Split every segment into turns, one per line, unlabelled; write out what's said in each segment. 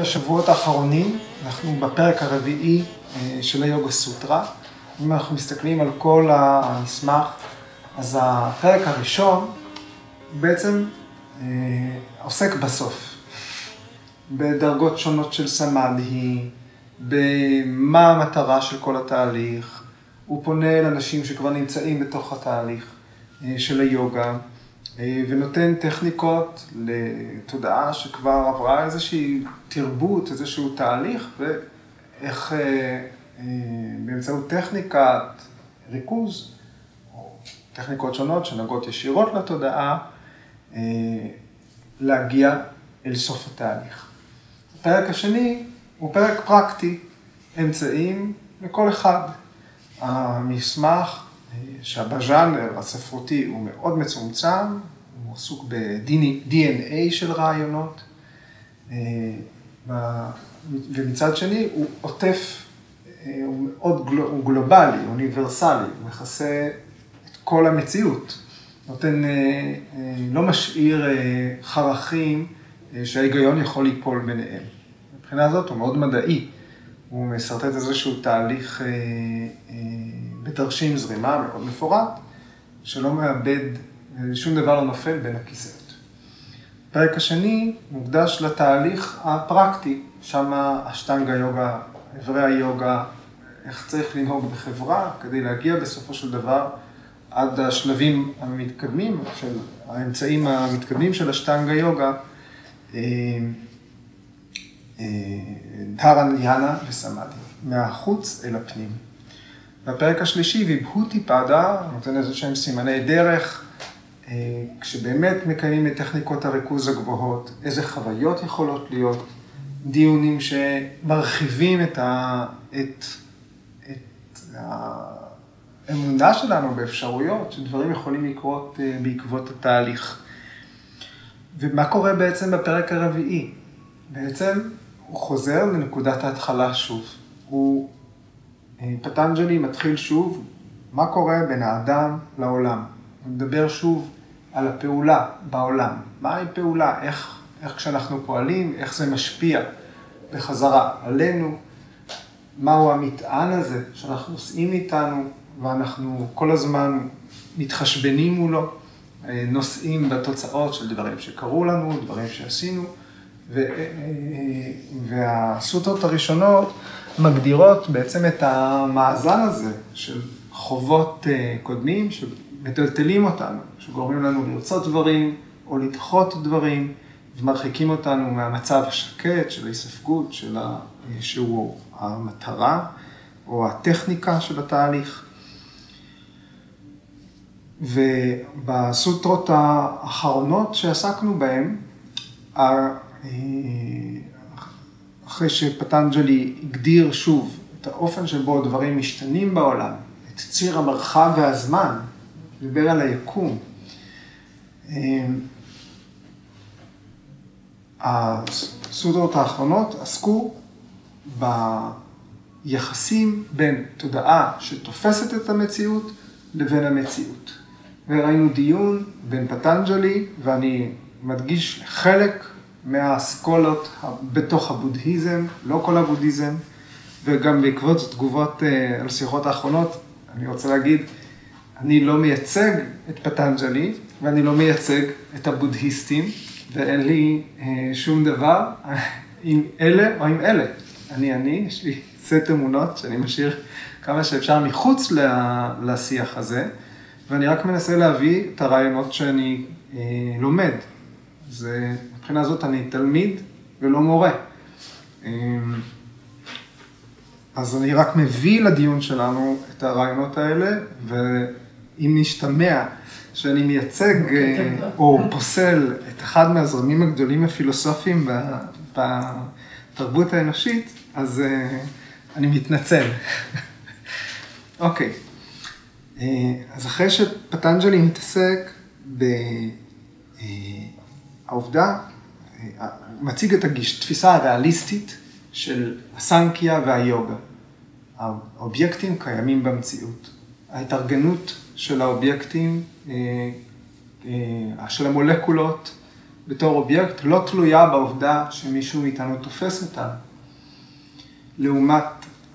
בשבועות האחרונים, אנחנו בפרק הרביעי של היוגה סוטרה. אם אנחנו מסתכלים על כל המסמך, אז הפרק הראשון בעצם עוסק בסוף, בדרגות שונות של סמאדהי, במה המטרה של כל התהליך, הוא פונה לאנשים שכבר נמצאים בתוך התהליך של היוגה, ונותן טכניקות לתודעה שכבר עברה איזושהי תרבות, איזשהו תהליך, ואיך באמצעות טכניקת ריכוז, או טכניקות שונות שנוגעות ישירות לתודעה, להגיע אל סוף התהליך. הפרק השני הוא פרק פרקטי, אמצעים לכל אחד. המסמך שבז'אנר הספרותי הוא מאוד מצומצם, הוא עסוק ב-DNA של רעיונות, ומצד שני הוא עוטף, הוא מאוד גלובלי, אוניברסלי, הוא מכסה את כל המציאות, נותן, לא משאיר חרכים שההיגיון יכול ליפול ביניהם. מבחינה הזאת הוא מאוד מדעי, הוא משרטט איזשהו תהליך בתרשים זרימה מאוד מפורט, שלא מאבד, שום דבר לא נופל בין הכיסאות. הפרק השני מוקדש לתהליך הפרקטי, שם אשטנגה יוגה, אברי היוגה, איך צריך לנהוג בחברה כדי להגיע בסופו של דבר עד השלבים המתקדמים, של האמצעים המתקדמים של אשטנגה יוגה, דהרניאנה וסמאדי, מהחוץ אל הפנים. בפרק השלישי, ויבהותי פאדה, נותן איזה שהם סימני דרך, כשבאמת מקיימים את טכניקות הריכוז הגבוהות, איזה חוויות יכולות להיות, דיונים שמרחיבים את האמונה שלנו באפשרויות, שדברים יכולים לקרות בעקבות התהליך. ומה קורה בעצם בפרק הרביעי? בעצם הוא חוזר לנקודת ההתחלה שוב. הוא, פטנג'לי מתחיל שוב, מה קורה בין האדם לעולם. הוא מדבר שוב על הפעולה בעולם. מהי פעולה? איך, איך כשאנחנו פועלים, איך זה משפיע בחזרה עלינו, מהו המטען הזה שאנחנו נושאים איתנו, ואנחנו כל הזמן מתחשבנים מולו, נושאים בתוצאות של דברים שקרו לנו, דברים שעשינו. והסוטרות הראשונות מגדירות בעצם את המאזן הזה של חובות קודמים שמטלטלים אותנו, שגורמים לנו לרצות דברים או לדחות דברים, ומרחיקים אותנו מהמצב השקט של ההיספגות, שהוא המטרה או הטכניקה של התהליך. ובסוטרות האחרונות שעסקנו בהן, אחרי שפטנג'לי הגדיר שוב את האופן שבו דברים משתנים בעולם, את ציר המרחב והזמן, דיבר על היקום. הסוטרות האחרונות עסקו ביחסים בין תודעה שתופסת את המציאות לבין המציאות. וראינו דיון בין פטנג'לי, ואני מדגיש חלק מהאסכולות בתוך הבודהיזם, לא כל הבודהיזם, וגם בעקבות תגובות על שיחות האחרונות, אני רוצה להגיד, אני לא מייצג את פטנג'לי, ואני לא מייצג את הבודהיסטים, ואין לי שום דבר עם אלה או עם אלה. אני אני, יש לי סט אמונות שאני משאיר כמה שאפשר מחוץ לשיח הזה, ואני רק מנסה להביא את הרעיונות שאני לומד. אז מבחינה זאת אני תלמיד ולא מורה. אז אני רק מביא לדיון שלנו את הרעיונות האלה, ואם נשתמע שאני מייצג או פוסל את אחד מהזרמים הגדולים הפילוסופיים בתרבות האנושית, אז אני מתנצל. אוקיי, אז אחרי שפטנג'לי מתעסק בעובדה, מציג את התפיסה הריאליסטית של הסנקיה והיוגה. האובייקטים קיימים במציאות. ההתארגנות של האובייקטים, של המולקולות בתור אובייקט לא תלויה בעובדה שמישהו מאיתנו תופס אותה. לעומת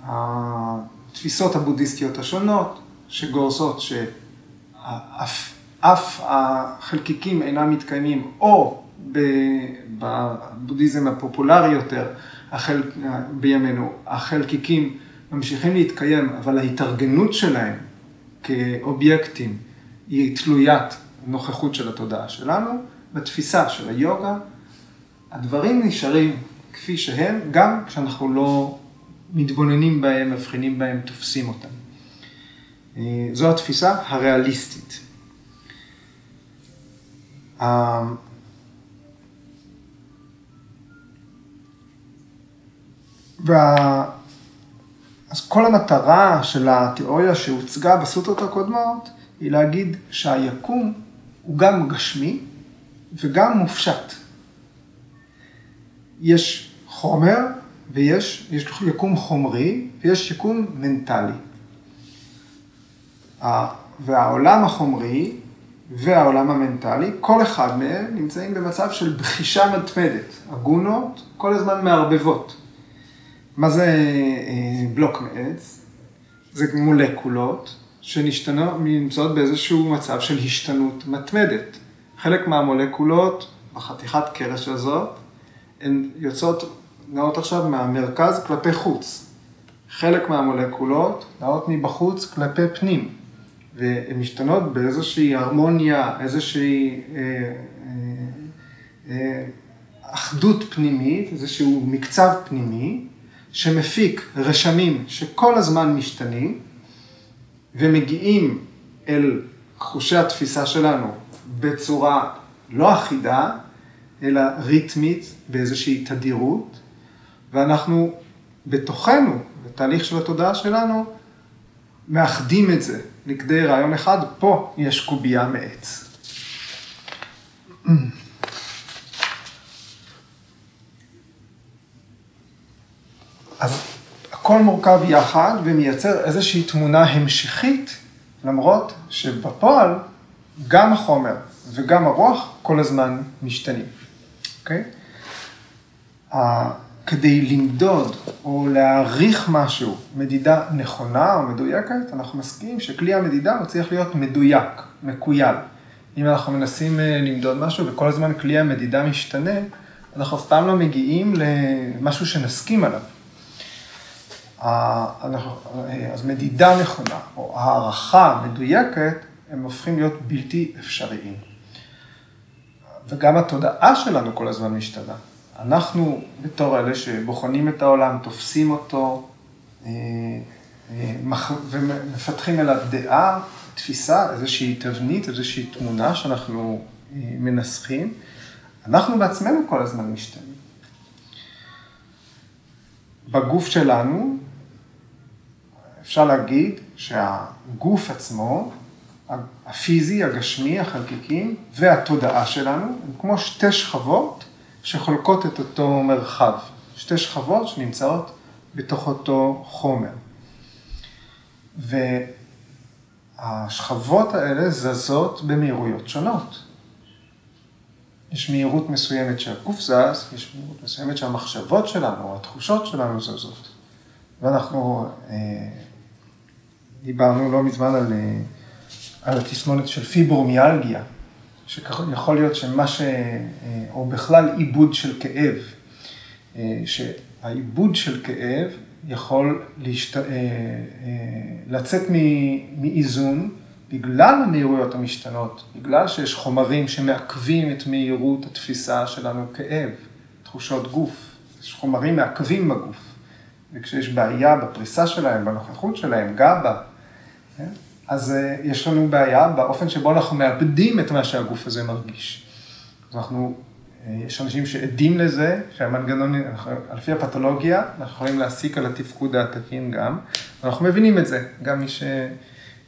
התפיסות הבודהיסטיות השונות, שגורסות שאף אף החלקיקים אינם מתקיימים, או בבודהיזם הפופולרי יותר, החל, בימינו, החלקיקים ממשיכים להתקיים, אבל ההתארגנות שלהם כאובייקטים היא תלוית נוכחות של התודעה שלנו, בתפיסה של היוגה, הדברים נשארים כפי שהם, גם כשאנחנו לא מתבוננים בהם, מבחינים בהם, תופסים אותם. אה, זו התפיסה הריאליסטית. אה, וה... אז כל המטרה של התיאוריה שהוצגה בסוטרות הקודמות היא להגיד שהיקום הוא גם גשמי וגם מופשט. יש חומר ויש יש יקום חומרי ויש יקום מנטלי. והעולם החומרי והעולם המנטלי, כל אחד מהם נמצאים במצב של בחישה מתמדת. הגונות כל הזמן מערבבות. מה זה אה, בלוק מעץ? זה מולקולות שנמצאות באיזשהו מצב של השתנות מתמדת. חלק מהמולקולות בחתיכת קרש הזאת, הן יוצאות, נעות עכשיו מהמרכז כלפי חוץ. חלק מהמולקולות נעות מבחוץ כלפי פנים, והן משתנות באיזושהי הרמוניה, איזושהי אה, אה, אה, אחדות פנימית, איזשהו מקצב פנימי, שמפיק רשמים שכל הזמן משתנים ומגיעים אל חושי התפיסה שלנו בצורה לא אחידה, אלא ריתמית, באיזושהי תדירות, ואנחנו בתוכנו, בתהליך של התודעה שלנו, מאחדים את זה לכדי רעיון אחד, פה יש קובייה מעץ. אז הכל מורכב יחד ומייצר איזושהי תמונה המשכית, למרות שבפועל גם החומר וגם הרוח כל הזמן משתנים, אוקיי? Okay? כדי למדוד או להעריך משהו, מדידה נכונה או מדויקת, אנחנו מסכימים שכלי המדידה הוא צריך להיות מדויק, מקוייל. אם אנחנו מנסים אה, למדוד משהו וכל הזמן כלי המדידה משתנה, אנחנו אף פעם לא מגיעים למשהו שנסכים עליו. אז מדידה נכונה או הערכה מדויקת, הם הופכים להיות בלתי אפשריים. וגם התודעה שלנו כל הזמן משתנה. אנחנו בתור אלה שבוחנים את העולם, תופסים אותו אה, אה, ומפתחים אליו דעה, תפיסה, איזושהי תבנית, איזושהי תמונה שאנחנו אה, מנסחים, אנחנו בעצמנו כל הזמן משתנים. בגוף שלנו אפשר להגיד שהגוף עצמו, הפיזי, הגשמי, החלקיקים והתודעה שלנו, הם כמו שתי שכבות שחולקות את אותו מרחב. שתי שכבות שנמצאות בתוך אותו חומר. והשכבות האלה זזות במהירויות שונות. יש מהירות מסוימת שהגוף זז, יש מהירות מסוימת שהמחשבות שלנו, התחושות שלנו זזות. ואנחנו אה, דיברנו לא מזמן על, אה, על התסמונת של פיברומיאלגיה, שיכול להיות שמה ש... אה, או בכלל עיבוד של כאב, אה, שהעיבוד של כאב יכול להשת... לצאת מאיזון בגלל המהירויות המשתנות, בגלל שיש חומרים שמעכבים את מהירות התפיסה שלנו כאב, תחושות גוף, יש חומרים מעכבים בגוף, וכשיש בעיה בפריסה שלהם, בנוכחות שלהם, גבה, כן? אז אה, יש לנו בעיה באופן שבו אנחנו מאבדים את מה שהגוף הזה מרגיש. אז אנחנו, אה, יש אנשים שעדים לזה, שהמנגנון, על פי הפתולוגיה, אנחנו יכולים להסיק על התפקוד התקין גם, אנחנו מבינים את זה, גם מי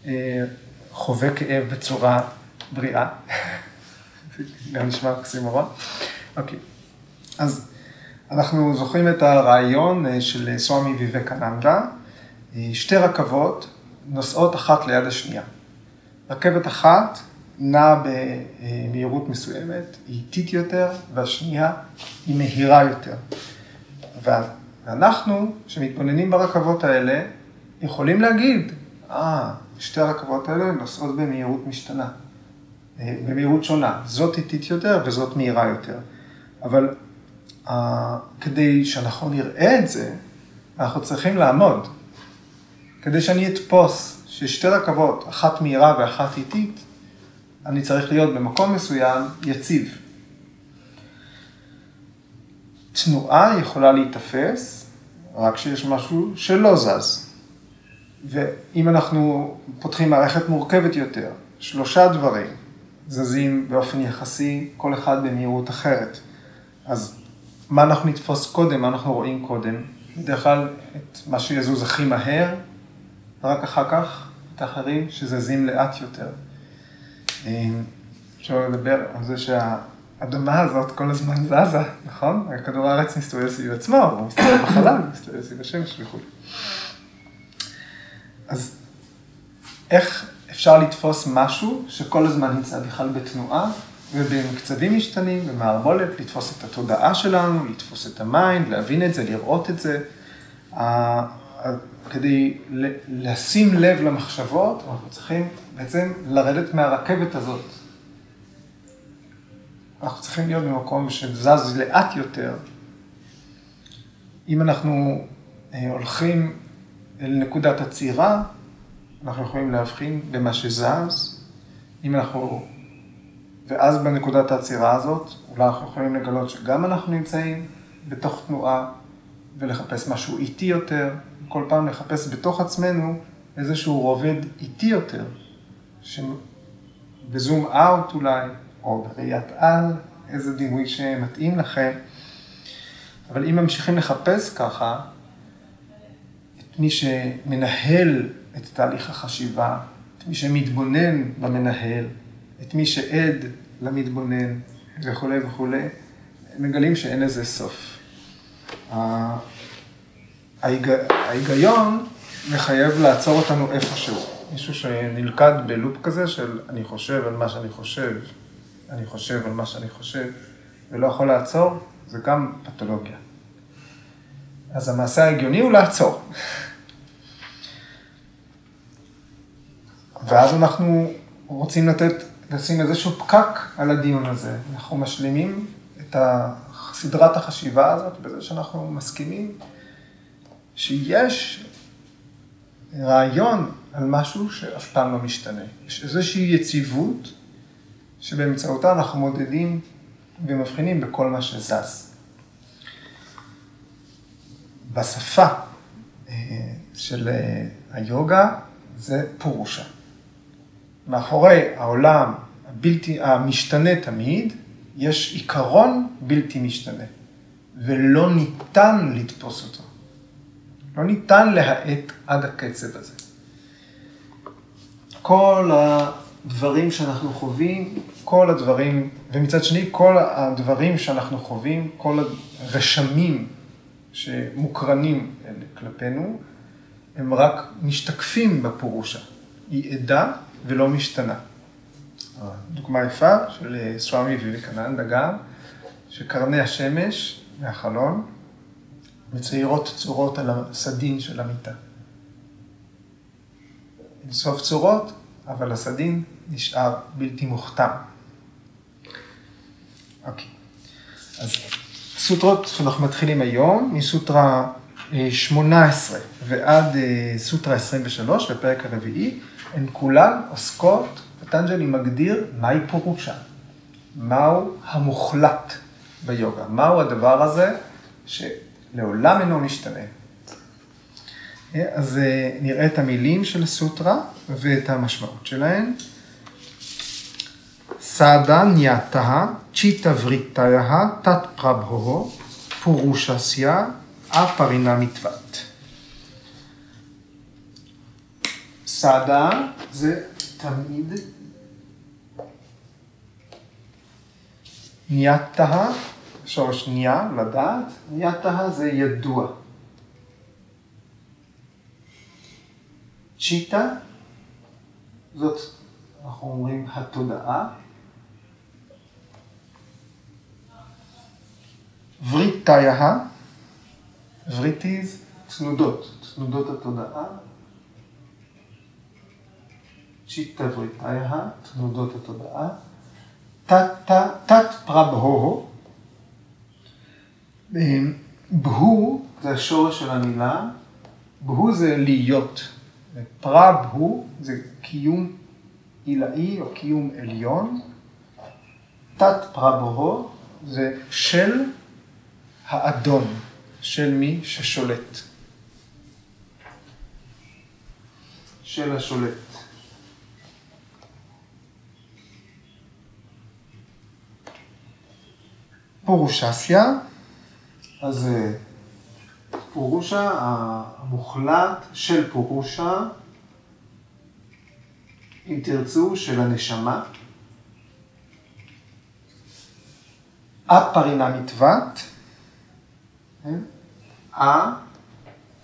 שחווה כאב בצורה בריאה, גם נשמע אוקסימורון. אוקיי, אז אנחנו זוכרים את הרעיון אה, של סוואמי ויבקננדה, שתי רכבות, נוסעות אחת ליד השנייה. רכבת אחת נעה במהירות מסוימת, היא איטית יותר, והשנייה היא מהירה יותר. ואנחנו, שמתבוננים ברכבות האלה, יכולים להגיד, אה, שתי הרכבות האלה נוסעות במהירות משתנה, אה, במהירות שונה. זאת איטית יותר וזאת מהירה יותר. אבל uh, כדי שאנחנו נראה את זה, אנחנו צריכים לעמוד. כדי שאני אתפוס ששתי רכבות, אחת מהירה ואחת איטית, אני צריך להיות במקום מסוים יציב. תנועה יכולה להיתפס רק כשיש משהו שלא זז. ואם אנחנו פותחים מערכת מורכבת יותר, שלושה דברים זזים באופן יחסי, כל אחד במהירות אחרת. אז מה אנחנו נתפוס קודם, מה אנחנו רואים קודם? בדרך כלל את מה שיזוז הכי מהר, ורק אחר כך את האחרים שזזים לאט יותר. אפשר לדבר על זה שהאדמה הזאת כל הזמן זזה, נכון? כדור הארץ מסתובב סביב עצמו, הוא מסתובב בחלל, מסתובב סביב השמש וכו'. אז איך אפשר לתפוס משהו שכל הזמן נמצא בכלל בתנועה, ובמקצבים משתנים, במערבולת, לתפוס את התודעה שלנו, לתפוס את ה mind, להבין את זה, לראות את זה. כדי לשים לב למחשבות, אנחנו צריכים בעצם לרדת מהרכבת הזאת. אנחנו צריכים להיות במקום שזז לאט יותר. אם אנחנו אה, הולכים אל נקודת עצירה, אנחנו יכולים להבחין במה שזז. אם אנחנו... ואז בנקודת העצירה הזאת, אולי אנחנו יכולים לגלות שגם אנחנו נמצאים בתוך תנועה ולחפש משהו איטי יותר, כל פעם לחפש בתוך עצמנו איזשהו רובד איטי יותר, שבזום אאוט אולי, או בראיית על, איזה דימוי שמתאים לכם. אבל אם ממשיכים לחפש ככה, את מי שמנהל את תהליך החשיבה, את מי שמתבונן במנהל, את מי שעד למתבונן וכולי וכולי, מגלים שאין לזה סוף. ההיגיון מחייב לעצור אותנו איפשהו. מישהו שנלכד בלופ כזה של אני חושב על מה שאני חושב, אני חושב על מה שאני חושב, ולא יכול לעצור, זה גם פתולוגיה. אז המעשה ההגיוני הוא לעצור. ואז אנחנו רוצים לתת, לשים איזשהו פקק על הדיון הזה. אנחנו משלימים את סדרת החשיבה הזאת בזה שאנחנו מסכימים שיש רעיון על משהו שאף פעם לא משתנה. יש איזושהי יציבות שבאמצעותה אנחנו מודדים ומבחינים בכל מה שזז. בשפה אה, של אה, היוגה זה פורושה. מאחורי העולם הבלתי, המשתנה תמיד, יש עיקרון בלתי משתנה, ולא ניתן לתפוס אותו. לא ניתן להאט עד הקצב הזה. כל הדברים שאנחנו חווים, כל הדברים, ומצד שני, כל הדברים שאנחנו חווים, כל הרשמים שמוקרנים כלפינו, הם רק משתקפים בפורושה. היא עדה ולא משתנה. דוגמה יפה של סוואמי ויבקננדה גם, שקרני השמש מהחלון מציירות צורות על הסדין של המיטה. אין סוף צורות, אבל הסדין נשאר בלתי מוכתם. אוקיי. אז סוטרות שאנחנו מתחילים היום, מסוטרה 18 ועד אה, סוטרה 23, בפרק הרביעי, הן כולן עוסקות, פטנג'לי מגדיר מהי פורושה, מהו המוחלט ביוגה, מהו הדבר הזה ש... לעולם אינו משתנה. אז אה, נראה את המילים של הסוטרה ואת המשמעות שלהן. סעדה ניאטה, צ'יטה וריטיה, תת פרבהו, פורושסיה, אפרינה מתוות. סעדה זה תמיד ניאטה שורש ניה, לדעת, תהה זה ידוע. צ'יטה זאת אנחנו אומרים התודעה. וריטיה, וריטיז, תנודות, תנודות התודעה. צ'יטה וריטיה, תנודות התודעה. תת פרבהו, בהו זה השורש של המילה, בהו זה להיות, פרבהו זה קיום עילאי או קיום עליון, תת פרבהו זה של האדון, של מי ששולט. של השולט. פורושסיה, אז פורושה, המוחלט של פורושה, אם תרצו, של הנשמה. אפרינה מתוות, כן? א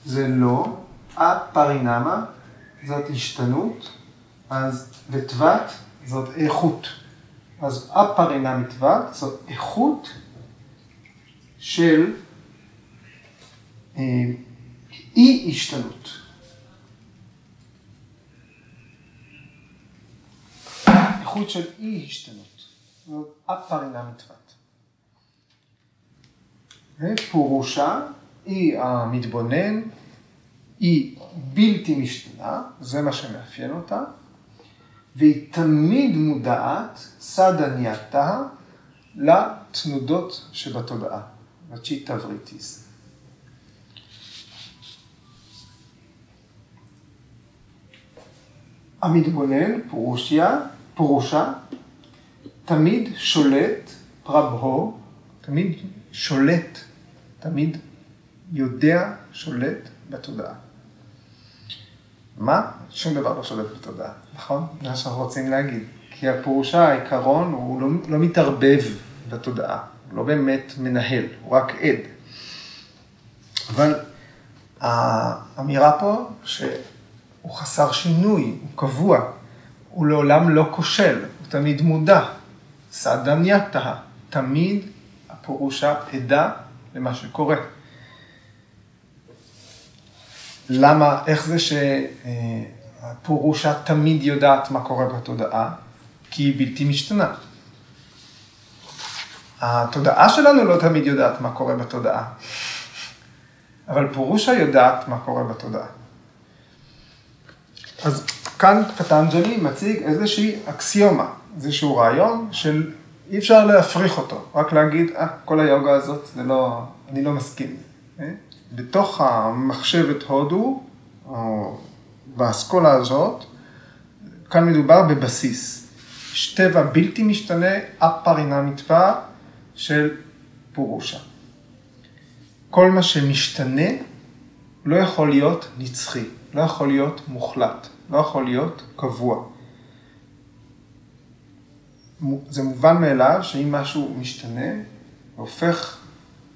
זה לא, אפרינמה זאת השתנות, אז ותוות זאת איכות. אז אפרינה מתוות זאת איכות של אה, אי השתנות. איכות של אי השתנות. זאת אפרינה מתוות. פורושה היא המתבונן, היא בלתי משתנה, זה מה שמאפיין אותה, והיא תמיד מודעת, סדנייתה, לתנודות שבתודעה, לצ'יטה וריטיס. המתבונן, פורושיה, פורושה, תמיד שולט, פרבהו, תמיד שולט, תמיד יודע, שולט בתודעה. מה? שום דבר לא שולט בתודעה, נכון? זה מה שאנחנו רוצים להגיד. כי הפירושה, העיקרון, הוא לא, לא מתערבב בתודעה, הוא לא באמת מנהל, הוא רק עד. אבל האמירה פה שהוא חסר שינוי, הוא קבוע, הוא לעולם לא כושל, הוא תמיד מודע. סעדנייתה, תמיד הפירושה עדה למה שקורה. למה, איך זה שהפירושה תמיד יודעת מה קורה בתודעה? כי היא בלתי משתנה. התודעה שלנו לא תמיד יודעת מה קורה בתודעה, אבל פירושה יודעת מה קורה בתודעה. אז כאן פטנג'לי מציג איזושהי אקסיומה, איזשהו רעיון של אי אפשר להפריך אותו, רק להגיד, אה, כל היוגה הזאת, זה לא, אני לא מסכים. אה? בתוך המחשבת הודו, או באסכולה הזאת, כאן מדובר בבסיס. יש טבע בלתי משתנה, אפרינמיתווה של פורושה. כל מה שמשתנה לא יכול להיות נצחי, לא יכול להיות מוחלט, לא יכול להיות קבוע. זה מובן מאליו שאם משהו משתנה והופך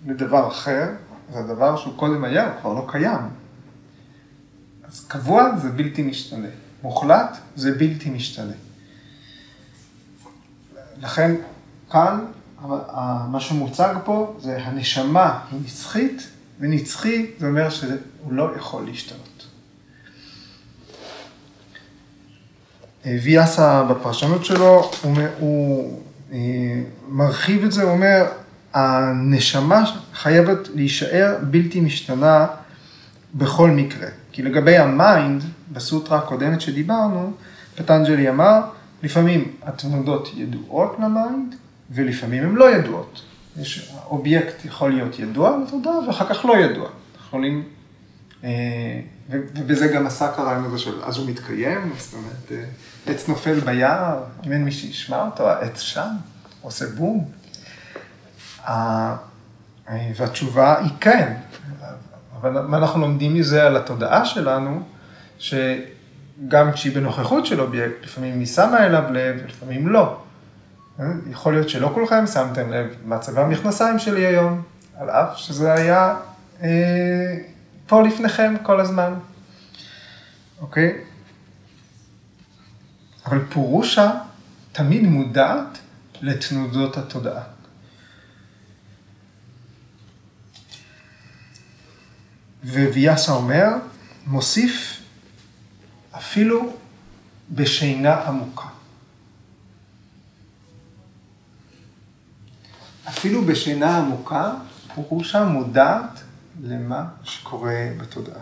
לדבר אחר, אז הדבר שהוא קודם היה, הוא כבר לא קיים. אז קבוע זה בלתי משתנה, מוחלט זה בלתי משתנה. לכן כאן מה שמוצג פה זה הנשמה היא נצחית, ונצחי זה אומר שהוא לא יכול להשתנות. ויאסה בפרשנות שלו, הוא, הוא אה, מרחיב את זה, הוא אומר, הנשמה חייבת להישאר בלתי משתנה בכל מקרה. כי לגבי ה mind, בסוטרה הקודמת שדיברנו, פטנג'לי אמר, לפעמים התנודות ידועות ל mind, ולפעמים הן לא ידועות. יש, אובייקט יכול להיות ידוע בתודעה, ואחר כך לא ידוע. יכולים, אה, ובזה גם עסק הרעיון הזה של אז הוא מתקיים, זאת אומרת, אה, עץ נופל ביער, אם אין מי שישמע אותו, העץ שם, עושה בום. והתשובה היא כן, אבל מה אנחנו לומדים מזה על התודעה שלנו, שגם כשהיא בנוכחות של אובייקט, לפעמים היא שמה אליו לב, לפעמים לא. יכול להיות שלא כולכם שמתם לב מה צבע המכנסיים שלי היום, על אף שזה היה אה, פה לפניכם כל הזמן. אוקיי? אבל פורושה תמיד מודעת לתנודות התודעה. וויאסה אומר, מוסיף אפילו בשינה עמוקה. אפילו בשינה עמוקה, פורושה מודעת למה שקורה בתודעה.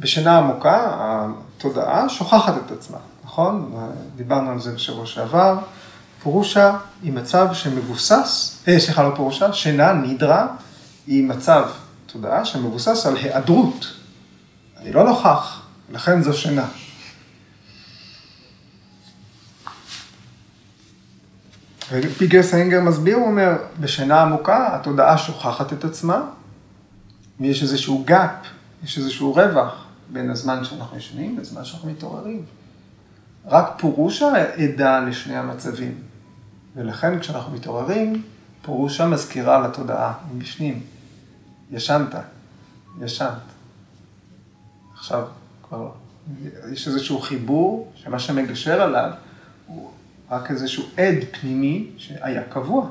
בשינה עמוקה, התודעה שוכחת את עצמה, נכון? דיברנו על זה בשבוע שעבר. פורושה היא מצב שמבוסס, אה, סליחה, לא פורושה, שינה, נידרה, היא מצב תודעה שמבוסס על היעדרות. אני לא נוכח, לכן זו שינה. ו BKS איינגר מסביר, הוא אומר, בשינה עמוקה התודעה שוכחת את עצמה, ויש איזשהו gap, יש איזשהו רווח בין הזמן שאנחנו ישנים לזמן שאנחנו מתעוררים. רק פורושה עדה לשני המצבים, ולכן כשאנחנו מתעוררים, פורושה מזכירה לתודעה מבפנים. ישנת, ישנת. עכשיו כבר יש איזשהו חיבור שמה שמגשר עליו רק איזשהו עד פנימי שהיה קבוע.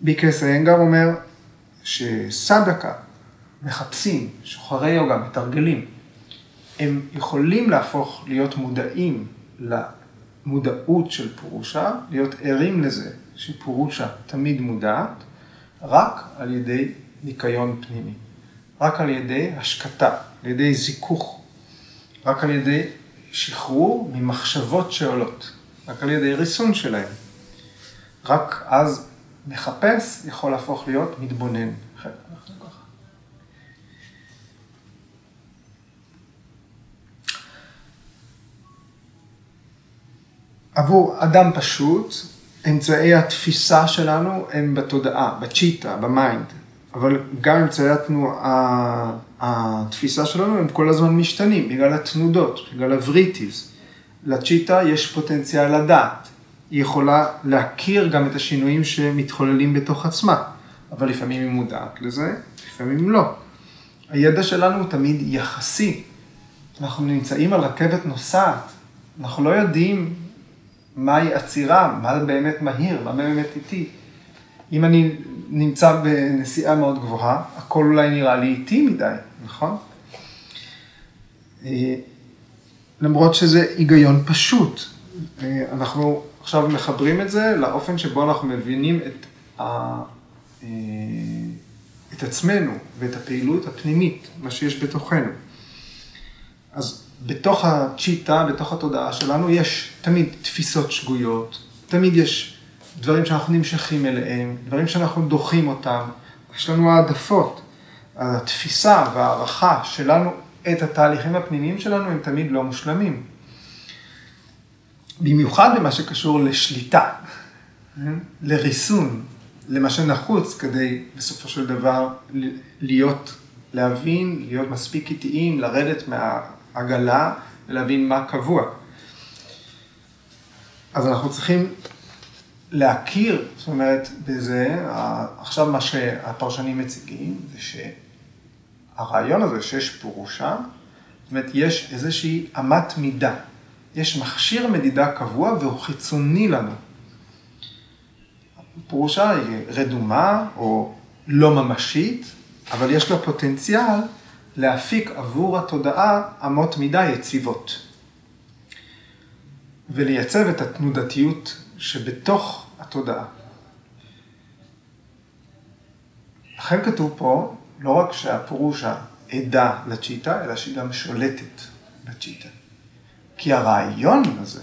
ביקס איינגר אומר שסדקה, מחפשים, שוחרי יוגה, מתרגלים, הם יכולים להפוך להיות מודעים למודעות של פורושה, להיות ערים לזה שפורושה תמיד מודעת, רק על ידי ניקיון פנימי, רק על ידי השקטה, על ידי זיכוך, רק על ידי שחרור ממחשבות שעולות, רק על ידי ריסון שלהם. רק אז מחפש יכול להפוך להיות מתבונן. עבור אדם פשוט, אמצעי התפיסה שלנו הם בתודעה, בצ'יטה, ב mind, אבל גם אמצעי התנועה, התפיסה שלנו הם כל הזמן משתנים, בגלל התנודות, בגלל הווריטיז. לצ'יטה יש פוטנציאל לדעת, היא יכולה להכיר גם את השינויים שמתחוללים בתוך עצמה, אבל לפעמים היא מודעת לזה, לפעמים לא. הידע שלנו הוא תמיד יחסי. אנחנו נמצאים על רכבת נוסעת, אנחנו לא יודעים מהי עצירה, מה באמת מהיר, מה באמת איטי. אם אני נמצא בנסיעה מאוד גבוהה, הכל אולי נראה לי איטי מדי, נכון? אה, למרות שזה היגיון פשוט. אה, אנחנו עכשיו מחברים את זה לאופן שבו אנחנו מבינים את, ה... אה, את עצמנו ואת הפעילות הפנימית, מה שיש בתוכנו. אז בתוך הצ'יטה, בתוך התודעה שלנו, יש תמיד תפיסות שגויות, תמיד יש דברים שאנחנו נמשכים אליהם, דברים שאנחנו דוחים אותם, יש לנו העדפות. התפיסה והערכה שלנו את התהליכים הפנימיים שלנו הם תמיד לא מושלמים. במיוחד במה שקשור לשליטה, לריסון, למה שנחוץ כדי בסופו של דבר להיות, להבין, להיות מספיק איטיים, לרדת מה... עגלה ולהבין מה קבוע. אז אנחנו צריכים להכיר, זאת אומרת, בזה, עכשיו מה שהפרשנים מציגים, זה שהרעיון הזה שיש פורושה, זאת אומרת, יש איזושהי אמת מידה. יש מכשיר מדידה קבוע והוא חיצוני לנו. פורושה היא רדומה או לא ממשית, אבל יש לה פוטנציאל להפיק עבור התודעה אמות מידה יציבות. ולייצב את התנודתיות שבתוך התודעה. לכן כתוב פה, לא רק שהפורושה עדה לצ'יטה, אלא שהיא גם שולטת לצ'יטה. כי הרעיון הזה,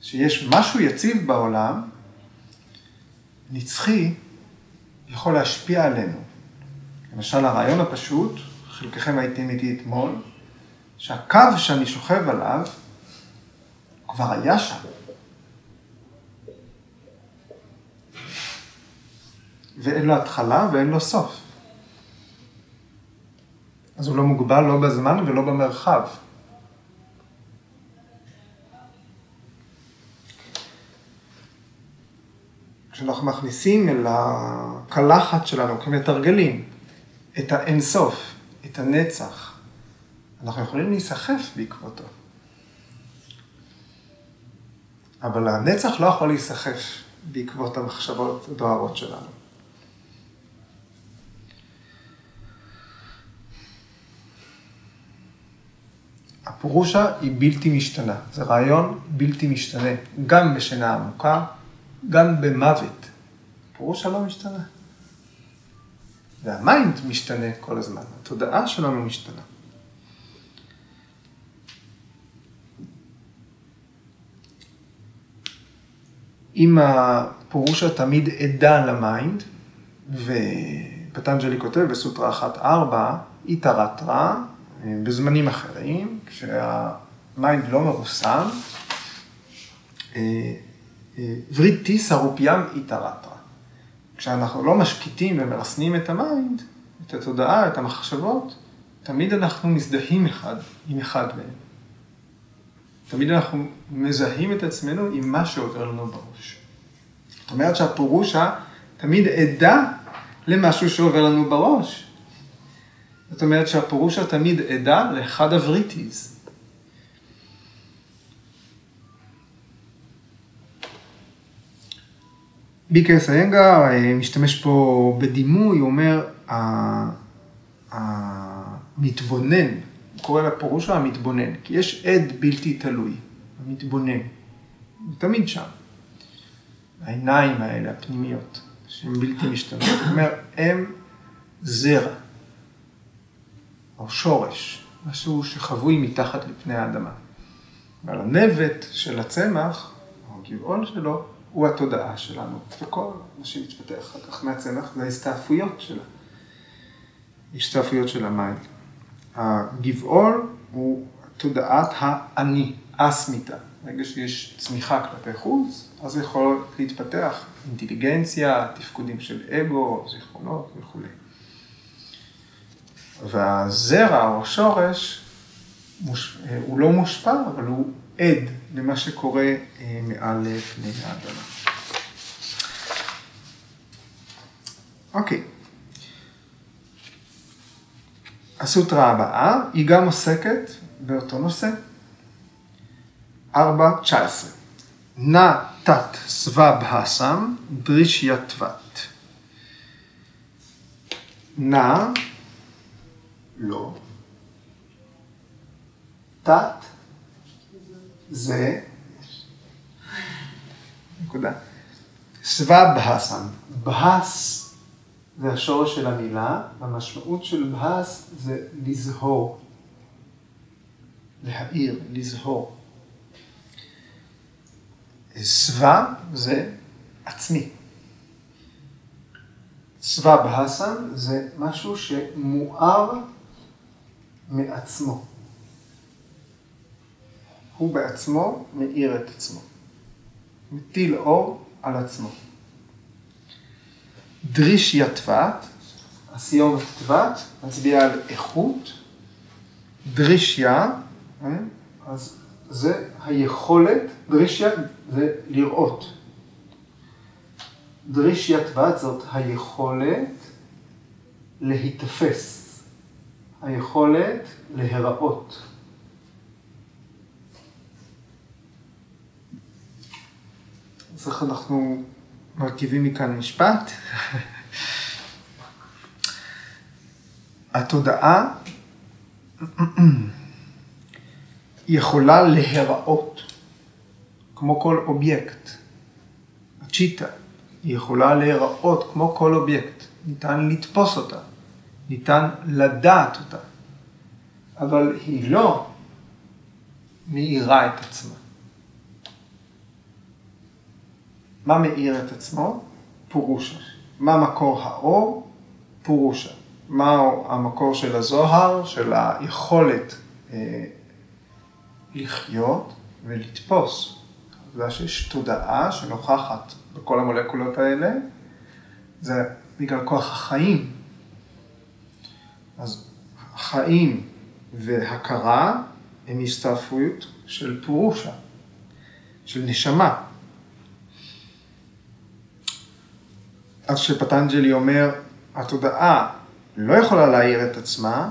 שיש משהו יציב בעולם, נצחי, יכול להשפיע עלינו. למשל, הרעיון הפשוט חלקכם הייתם איתי אתמול, שהקו שאני שוכב עליו כבר היה שם. ואין לו התחלה ואין לו סוף. אז הוא לא מוגבל לא בזמן ולא במרחב. כשאנחנו מכניסים אל הקלחת שלנו כמתרגלים את האינסוף, את הנצח, אנחנו יכולים להיסחף בעקבותו. אבל הנצח לא יכול להיסחף בעקבות המחשבות הדוהרות שלנו. הפורושה היא בלתי משתנה, זה רעיון בלתי משתנה, גם בשינה עמוקה, גם במוות. פורושה לא משתנה. וה mind משתנה כל הזמן, התודעה שלנו משתנה. אם הפורושה תמיד עדה ל mind, ופטנג'לי כותב בסוטרה 1-4, איתרטרה, בזמנים אחרים, כשה mind לא מרוסן, וריטי סרופיאם איתרטרה. כשאנחנו לא משקיטים ומרסנים את ה mind, את התודעה, את המחשבות, תמיד אנחנו מזדהים אחד עם אחד מהם. תמיד אנחנו מזהים את עצמנו עם מה שעובר לנו בראש. זאת אומרת שהפורושה תמיד עדה למשהו שעובר לנו בראש. זאת אומרת שהפורושה תמיד עדה לאחד הווריטיז. ביקרס איינגר אה, משתמש פה בדימוי, הוא אומר, המתבונן, הוא קורא לפירושה המתבונן, כי יש עד בלתי תלוי, המתבונן, הוא תמיד שם. העיניים האלה, הפנימיות, שהן בלתי משתנות, זאת אומרת, הם זרע, או שורש, משהו שחבוי מתחת לפני האדמה. אבל הנבט של הצמח, או הגבעול שלו, הוא התודעה שלנו, וכל מה שמתפתח אחר כך מהצמח זה ההסתעפויות שלה, ההסתעפויות של המים. הגבעול הוא תודעת האני, אסמיתה. ברגע שיש צמיחה כלפי חוץ, אז יכול להתפתח אינטליגנציה, תפקודים של אגו, זיכרונות וכולי. והזרע או השורש, הוא לא מושפע, אבל הוא עד למה שקורה אה, מעל פני האדמה. אוקיי. הסוטרה הבאה, היא גם עוסקת באותו נושא. 4.19 נא תת סבב הסם דרישייתוות. נא, לא, תת זה, נקודה, סבב בהסם, בהס זה השורש של המילה, המשמעות של בהס זה לזהור, להאיר, לזהור. סבא זה עצמי. סבא בהסם זה משהו שמואר מעצמו. הוא בעצמו מאיר את עצמו. מטיל אור על עצמו. דרישיה טבעת, הסיומת טבעת, מצביע על איכות. דרישיה, אה, אז זה היכולת, דרישיה זה לראות. דרישיה טבעת זאת היכולת להיתפס, היכולת להיראות. אז איך אנחנו מרכיבים מכאן משפט? התודעה יכולה להיראות כמו כל אובייקט. הצ'יטה יכולה להיראות כמו כל אובייקט. ניתן לתפוס אותה, ניתן לדעת אותה, אבל היא לא מאירה את עצמה. מה מאיר את עצמו? פורושה. מה מקור האור? פורושה. מה המקור של הזוהר, של היכולת אה, לחיות ולתפוס. העובדה שיש תודעה שנוכחת בכל המולקולות האלה, זה בגלל כוח החיים. אז החיים והכרה הם הסתעפות של פורושה, של נשמה. אז שפטנג'לי אומר, התודעה לא יכולה להעיר את עצמה,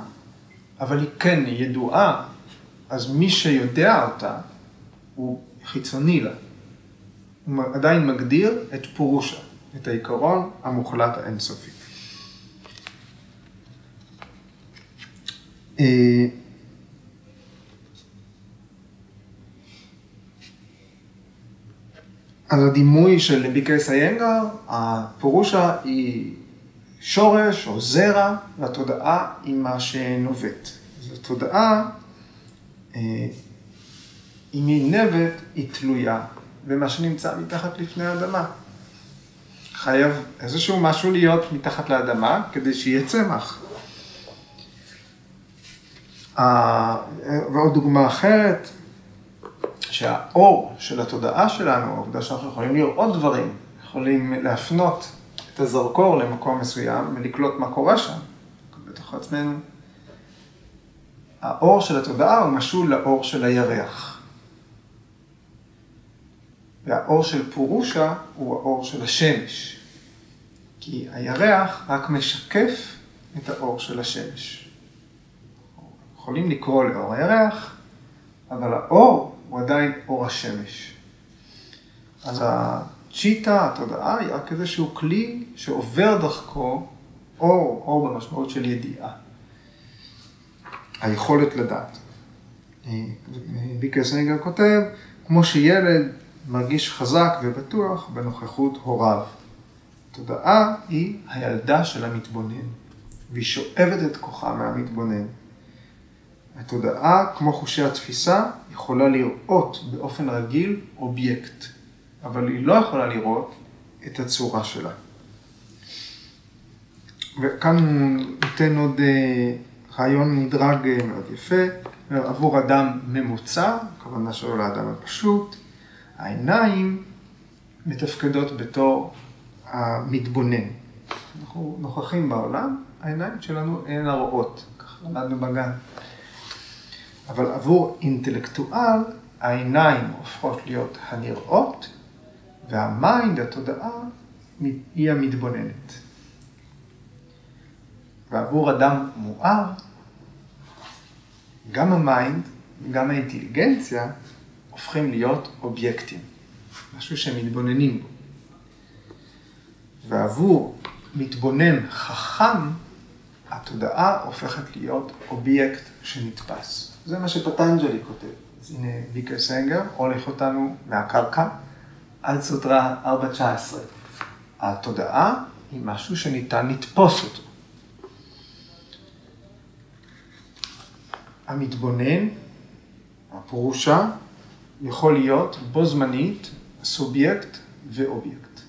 אבל היא כן ידועה, אז מי שיודע אותה הוא חיצוני לה. הוא עדיין מגדיר את פורושה, את העיקרון המוחלט האינסופי. אז הדימוי של ביקייס איינגר, הפורושה היא שורש או זרע, והתודעה היא מה שנובט. אז התודעה, אה, אם היא נבט, היא תלויה במה שנמצא מתחת לפני האדמה. חייב איזשהו משהו להיות מתחת לאדמה כדי שיהיה צמח. ועוד דוגמה אחרת, שהאור של התודעה שלנו, העובדה שאנחנו יכולים לראות דברים, יכולים להפנות את הזרקור למקום מסוים ולקלוט מה קורה שם, בתוך עצמנו. האור של התודעה הוא משול לאור של הירח. והאור של פורושה הוא האור של השמש. כי הירח רק משקף את האור של השמש. יכולים לקרוא לאור הירח, אבל האור הוא עדיין אור השמש. אז הצ'יטה, התודעה, היא רק איזשהו כלי שעובר דרכו אור, אור במשמעות של ידיעה. היכולת לדעת. ביקרסנגר כותב, כמו שילד מרגיש חזק ובטוח בנוכחות הוריו. התודעה היא הילדה של המתבונן, והיא שואבת את כוחה מהמתבונן. התודעה, כמו חושי התפיסה, יכולה לראות באופן רגיל אובייקט, אבל היא לא יכולה לראות את הצורה שלה. וכאן הוא נותן עוד אה, רעיון מדרג אה, מאוד יפה, עבור אדם ממוצע, הכוונה שלו לאדם הפשוט, העיניים מתפקדות בתור המתבונן. אנחנו נוכחים בעולם, העיניים שלנו הן הרואות, ככה למדנו בגן. אבל עבור אינטלקטואל העיניים הופכות להיות הנראות, והמיינד, התודעה, היא המתבוננת. ועבור אדם מואר, גם ה mind וגם האינטליגנציה הופכים להיות אובייקטים, משהו שמתבוננים בו. ועבור מתבונן חכם, התודעה הופכת להיות אובייקט שנתפס. זה מה שפטנג'לי כותב. אז הנה ויקר סנגר הולך אותנו מהקרקע עד סוטרה 4.19. התודעה היא משהו שניתן לתפוס אותו. המתבונן, הפרושה, יכול להיות בו זמנית סובייקט ואובייקט.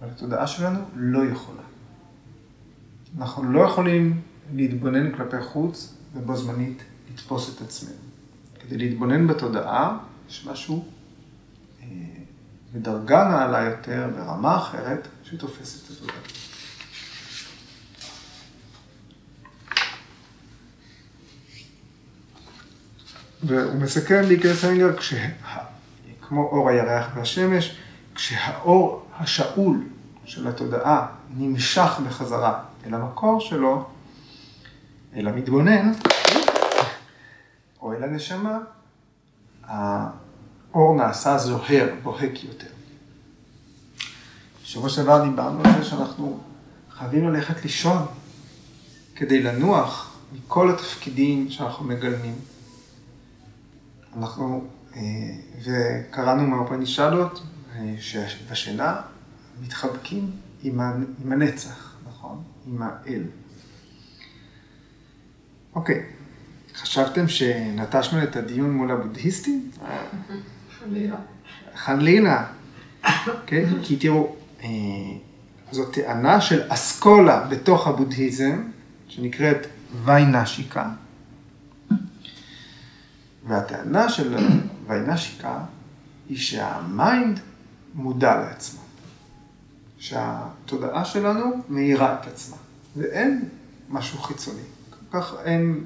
אבל התודעה שלנו לא יכולה. אנחנו לא יכולים להתבונן כלפי חוץ ובו זמנית לתפוס את עצמנו. כדי להתבונן בתודעה, יש משהו אה, בדרגה נעלה יותר, ברמה אחרת, שתופס את התודעה. והוא מסכם ביקרסנגר, כשה... כמו אור הירח והשמש, כשהאור השאול של התודעה נמשך בחזרה אל המקור שלו, אל המתבונן, או אל הנשמה, האור נעשה זוהר, בוהק יותר. בשבוע שעבר דיברנו על זה שאנחנו חייבים ללכת לישון כדי לנוח מכל התפקידים שאנחנו מגלמים. אנחנו, אה, וקראנו מהאופנישדות, אה, שבשינה מתחבקים עם הנצח, נכון? עם האל. אוקיי. חשבתם שנטשנו את הדיון מול הבודהיסטים?
חלילה.
חלילה. כן? כי תראו, אה, זאת טענה של אסכולה בתוך הבודהיזם, שנקראת ויינשיקה. והטענה של ויינשיקה היא שהמיינד מודע לעצמו. שהתודעה שלנו מאירה את עצמה, ואין משהו חיצוני. כך אין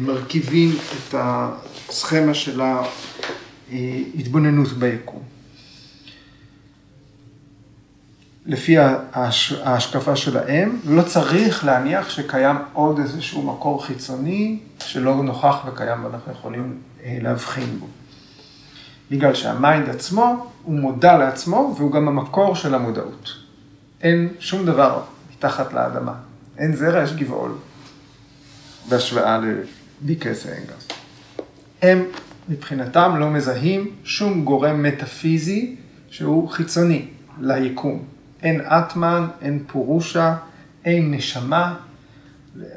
מרכיבים את הסכמה של ההתבוננות ביקום. לפי ההשקפה שלהם, לא צריך להניח שקיים עוד איזשהו מקור חיצוני שלא נוכח וקיים ואנחנו יכולים אה, להבחין בו. בגלל שהמיינד עצמו הוא מודע לעצמו והוא גם המקור של המודעות. אין שום דבר מתחת לאדמה. אין זרע, יש גבעול. בהשוואה לביקס האנגר. הם מבחינתם לא מזהים שום גורם מטאפיזי שהוא חיצוני ליקום. אין אטמן, אין פורושה, אין נשמה.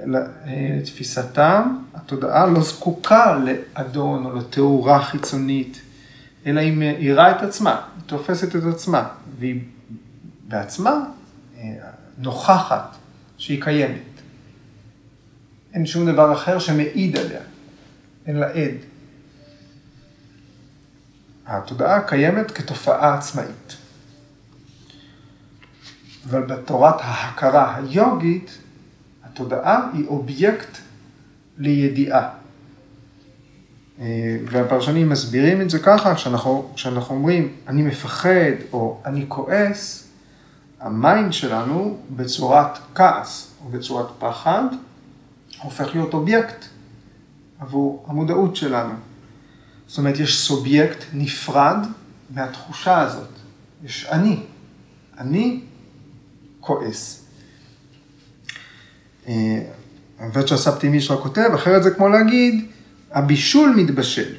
לתפיסתם, התודעה לא זקוקה לאדון או לתאורה חיצונית, אלא היא מאירה את עצמה, היא תופסת את עצמה, והיא בעצמה אה, נוכחת שהיא קיימת. אין שום דבר אחר שמעיד עליה, אין לה עד. התודעה קיימת כתופעה עצמאית. אבל בתורת ההכרה היוגית, התודעה היא אובייקט לידיעה. אה, והפרשנים מסבירים את זה ככה, כשאנחנו, כשאנחנו אומרים אני מפחד או אני כועס, ה mind שלנו בצורת כעס או בצורת פחד הופך להיות אובייקט עבור המודעות שלנו. זאת אומרת, יש סובייקט נפרד מהתחושה הזאת. יש אני. אני כועס. וואצ'ספטי מישרא כותב, אחרת זה כמו להגיד, הבישול מתבשל,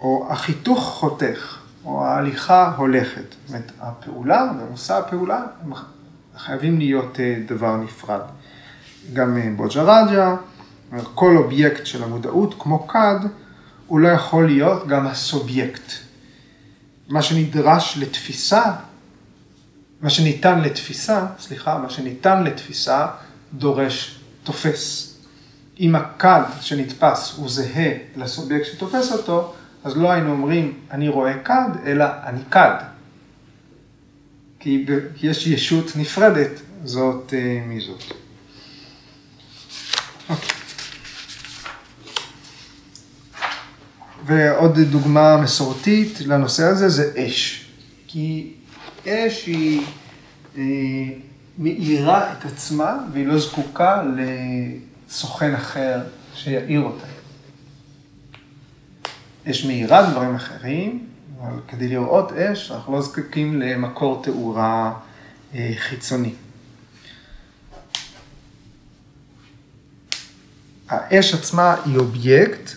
או החיתוך חותך, או ההליכה הולכת. זאת אומרת, הפעולה ומושא הפעולה חייבים להיות אה, דבר נפרד. גם אה, בוג'ראג'ה, כל אובייקט של המודעות, כמו כד, הוא לא יכול להיות גם הסובייקט. מה שנדרש לתפיסה, מה שניתן לתפיסה, סליחה, מה שניתן לתפיסה דורש תופס. אם הכד שנתפס הוא זהה לסובייקט שתופס אותו, אז לא היינו אומרים אני רואה כד, אלא אני כד. כי יש ישות נפרדת, זאת אה, מזאת. אוקיי. ועוד דוגמה מסורתית לנושא הזה זה אש. כי אש היא אה, מאירה את עצמה והיא לא זקוקה לסוכן אחר שיעיר אותה. אש מאירה דברים אחרים, אבל כדי לראות אש אנחנו לא זקוקים למקור תאורה אה, חיצוני. האש עצמה היא אובייקט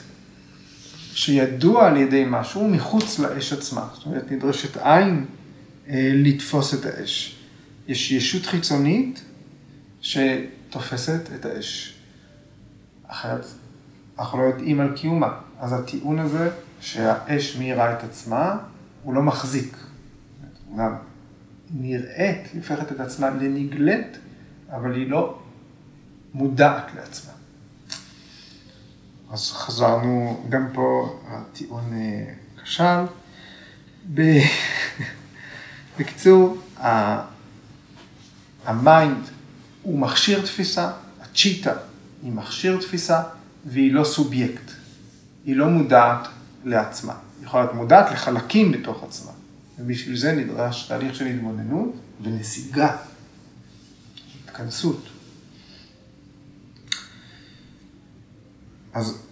שידוע על ידי משהו מחוץ לאש עצמה. זאת אומרת, נדרשת עין אה, לתפוס את האש. יש ישות חיצונית שתופסת את האש. אחרת אנחנו לא יודעים על קיומה. אז הטיעון הזה שהאש מאירה את עצמה, הוא לא מחזיק. אומנם נראית, היא הופכת את עצמה לנגלית, אבל היא לא מודעת לעצמה. אז חזרנו, גם פה הטיעון אה, כשל. בקיצור, ה mind הוא מכשיר תפיסה, הצ'יטה היא מכשיר תפיסה והיא לא סובייקט. היא לא מודעת לעצמה. היא יכולה להיות מודעת לחלקים בתוך עצמה. ובשביל זה נדרש תהליך של התבוננות ונסיגה, התכנסות. אז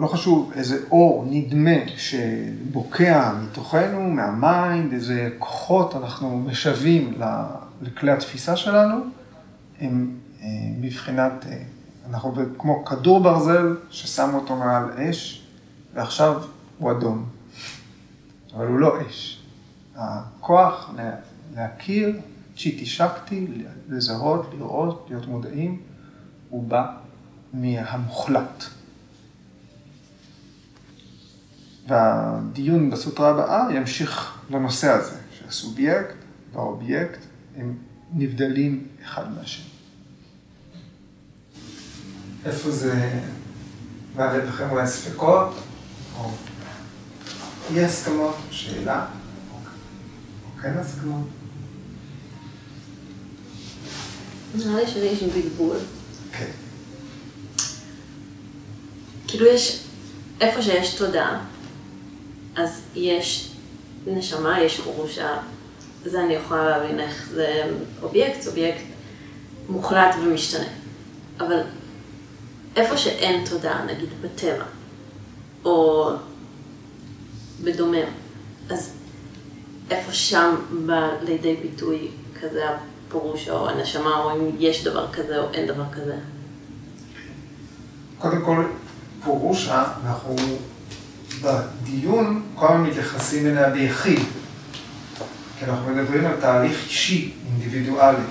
לא חשוב איזה אור נדמה שבוקע מתוכנו, מה mind, איזה כוחות אנחנו משווים לכלי התפיסה שלנו, הם אה, מבחינת, אה, אנחנו כמו כדור ברזל ששמו אותו מעל אש, ועכשיו הוא אדום. אבל הוא לא אש. הכוח להכיר, צ'יטי שקטי, לזהות, לראות, להיות מודעים, הוא בא מהמוחלט. והדיון בסוטרה הבאה ימשיך לנושא הזה, שהסובייקט והאובייקט הם נבדלים אחד מהשני. איפה זה מעלה לכם אולי ספקות, או אי הסכמות, שאלה, או כן הסכמות?
נראה לי שיש בלבול.
כן.
כאילו יש, איפה שיש תודעה, אז יש נשמה, יש פורושה, זה אני יכולה להבין איך זה אובייקט, אובייקט מוחלט ומשתנה. אבל איפה שאין תודעה, נגיד בטבע, או בדומם, אז איפה שם בא לידי ביטוי כזה הפירוש או הנשמה, או אם יש דבר כזה או אין דבר כזה?
קודם כל, פירושה, אנחנו בדיון כל הזמן מתייחסים אליה ביחיד. כי אנחנו מדברים על תהליך אישי, אינדיבידואלי.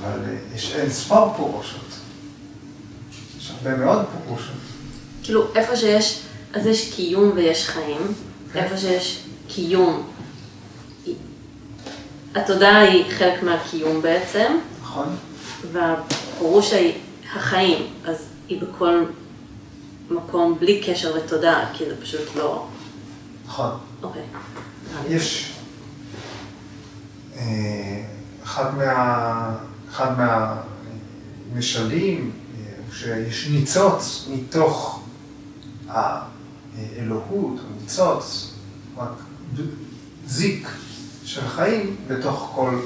אבל אה, יש אין ספר פירושות. יש הרבה מאוד פירושות.
כאילו, איפה שיש, אז יש קיום ויש חיים.
כן.
איפה שיש קיום, התודעה היא חלק מהקיום בעצם,
נכון?
והפירוש היא החיים, אז היא בכל מקום בלי קשר לתודעה, כי זה פשוט לא...
נכון.
אוקיי.
יש אחד מה... אחד מהמשלים, אה, שיש ניצוץ מתוך האלוהות, ניצוץ, רק זיק של חיים בתוך כל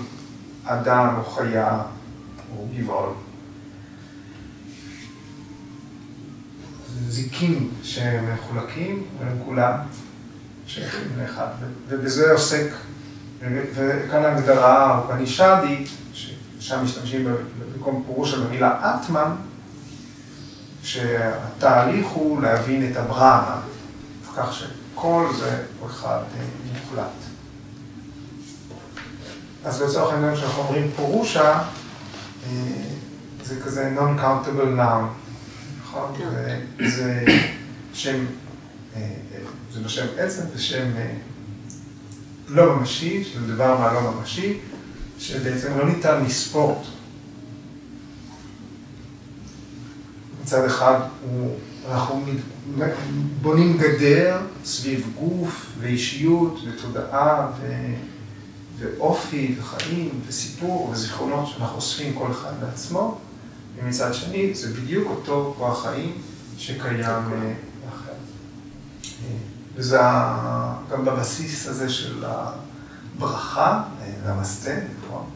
אדם או חיה או גבעול. זיקים שמחולקים, והם כולם שייכים לאחד, ובזה עוסק, וכאן ההגדרה האופנישדי, ששם משתמשים במקום פירוש במילה אטמן, שהתהליך הוא להבין את הברהמה, כך שכל זה הוא אחד אה, מוחלט. אז לצורך העניין כשאנחנו אומרים פירושה, אה, זה כזה non-countable noun, נכון?
כן.
זה- שם, אה, זה לא שם עצם, זה שם לא ממשי, שזה דבר מה לא ממשי, שבעצם לא ניתן לספור אותו. מצד אחד אנחנו בונים גדר סביב גוף ואישיות ותודעה ו, ואופי וחיים וסיפור וזיכרונות שאנחנו אוספים כל אחד בעצמו, ומצד שני זה בדיוק אותו כוח חיים שקיים אה, אחר. וזה גם בבסיס הזה של הברכה, נמסטה, נכון?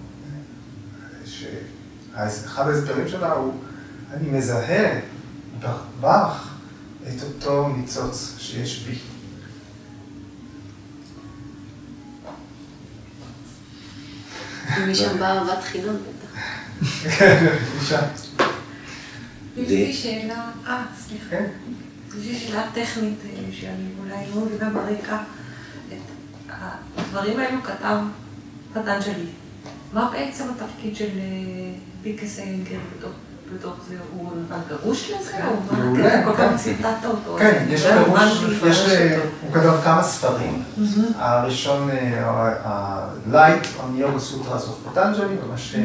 שאחד ההסברים שלה הוא, אני מזהה בך את אותו ניצוץ שיש בי.
משם באה אהבת חינם בטח.
כן, אישה.
יש לי שאלה, אה, סליחה.
כן.
יש לי שאלה טכנית אה, שאני אולי לא מבינה ברקע. את הדברים האלו כתב פטנג'לי. מה בעצם התפקיד של אה, פיקס איינגר בתוך- זה? הוא נתן פירוש לזה? מה?
מעולה,
כל
כן.
פעם ציטטת אותו.
כן, יש פירוש, אה, הוא כתב כמה ספרים. הראשון, ה-Light on Yoga Sutras of Patanjali, ממש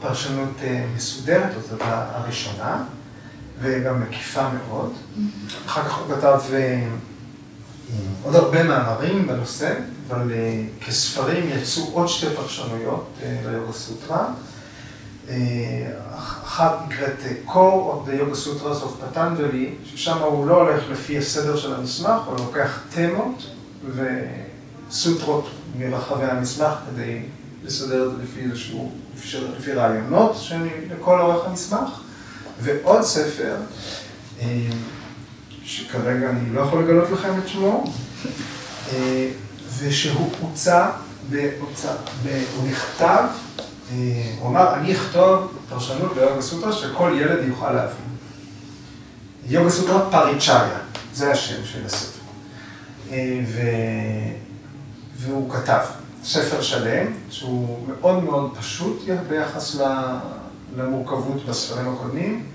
פרשנות מסודרת, זאת הראשונה, וגם מקיפה מאוד. אחר כך הוא כתב אה, עוד הרבה מאמרים בנושא, אבל אה, כספרים יצאו עוד שתי פרשנויות אה, ליוגה סוטרה. אחת נקראת Core of the Yoga Sutras of Patanjali, ששם הוא לא הולך לפי הסדר של המסמך, הוא לוקח תמות וסוטרות מרחבי המסמך כדי לסדר את זה לפי איזשהו, לפי רעיונות שאני, לכל אורך המסמך. ועוד ספר, אה, שכרגע אני לא יכול לגלות לכם את שמו, אה, ושהוא הוצא בהוצאה, ב- הוא נכתב, אה, הוא אמר, אני אכתוב פרשנות ליוגה סוטרה שכל ילד יוכל להבין. יוגה סוטרה פריצ'ריה, זה השם של הספר. אה, ו... והוא כתב ספר שלם, שהוא מאוד מאוד פשוט ביחס ל- למורכבות בספרים הקודמים,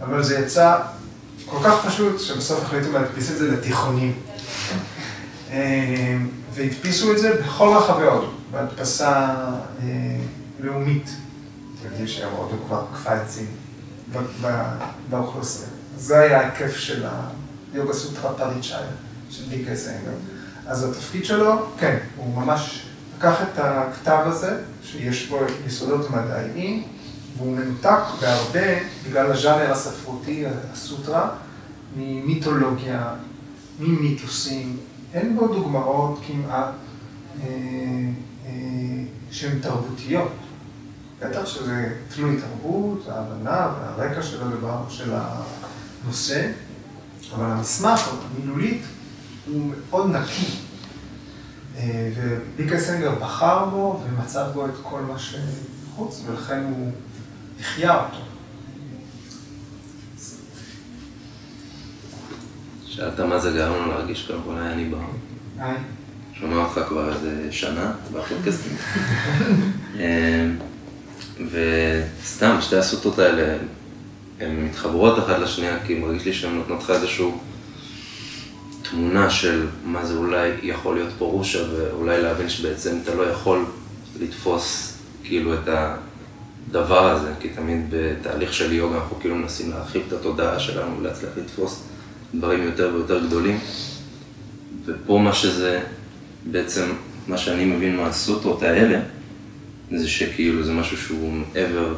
אבל זה יצא כל כך פשוט, שבסוף החליטו להדפיס את זה לתיכונים. אה, והדפיסו את זה בכל רחבי הודו, בהדפסה אה, לאומית. אתם יודעים שהיום הודו כבר עצים ב- באוכלוסייה. זה היה הכיף של היוגה סוטרה פריצ'איה, של דיקה סיינגר. אז התפקיד שלו, כן, הוא ממש לקח את הכתב הזה, שיש בו יסודות מדעיים, והוא מנותק בהרבה, בגלל הז'אנר הספרותי, הסוטרה, ממיתולוגיה, ממיתוסים, אין בו דוגמאות כמעט אה, אה, שהן תרבותיות. בטח שזה תלוי תרבות, ההבנה והרקע של הדבר, של הנושא, אבל המסמך המילולית הוא מאוד נקי. אה, וביקר סנגר בחר בו ומצא בו את כל מה שחוץ, ולכן הוא החיה אותו.
שאלת מה זה גרם לנו להרגיש קודם כל היה אני בר.
היי.
שומע אותך כבר איזה שנה בפודקאסטים. אה, וסתם, שתי הסוטות האלה, הן מתחברות אחת לשנייה, כי מרגיש לי שהן נותנות לך איזושהי תמונה של מה זה אולי יכול להיות פה רושה, ואולי להבין שבעצם אתה לא יכול לתפוס כאילו את הדבר הזה, כי תמיד בתהליך של יוגה אנחנו כאילו מנסים להרחיב את התודעה שלנו ולהצליח לתפוס דברים יותר ויותר גדולים. ופה מה שזה, בעצם, מה שאני מבין מהסוטרות האלה, זה שכאילו זה משהו שהוא מעבר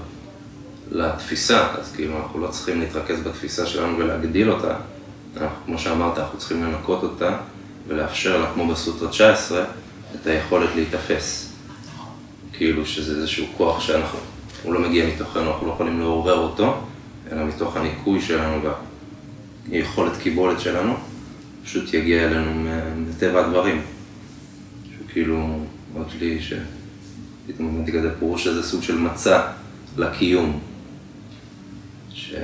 לתפיסה, אז כאילו אנחנו לא צריכים להתרכז בתפיסה שלנו ולהגדיל אותה, אנחנו, כמו שאמרת, אנחנו צריכים לנקות אותה ולאפשר לה, כמו בסוטרה 19, את היכולת להיתפס. כאילו שזה איזשהו כוח שאנחנו, הוא לא מגיע מתוכנו, אנחנו לא יכולים לעורר אותו, אלא מתוך הניקוי שלנו והיכולת קיבולת שלנו, פשוט יגיע אלינו מטבע הדברים. שהוא כאילו, עוד לי ש... פתאום הבנתי כזה פירוש שזה סוג של מצע לקיום, ש...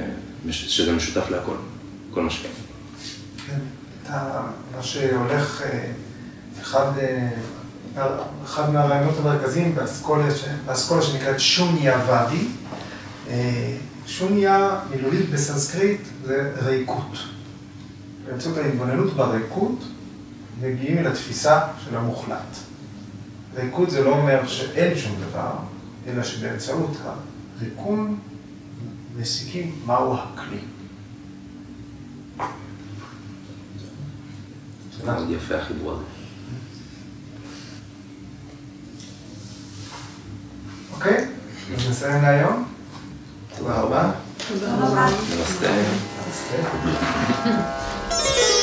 שזה משותף להכל, כל מה שקיים.
כן, מה שהולך, אה, אחד, אה, אחד מהרעיונות המרכזיים באסכולה שנקראת שוניה ואדי, אה, שוניה מילולית בסנסקריט זה ריקות. באמצעות ההתבוננות בריקות מגיעים אל התפיסה של המוחלט. ריקוד זה לא אומר שאין שום דבר, אלא שבאמצעות הריקון מסיקים מהו הכלי.
יפה החיבור הזה.
אוקיי? אז נסיים להיום. תודה רבה.
תודה רבה.
תודה
רבה. תודה רבה.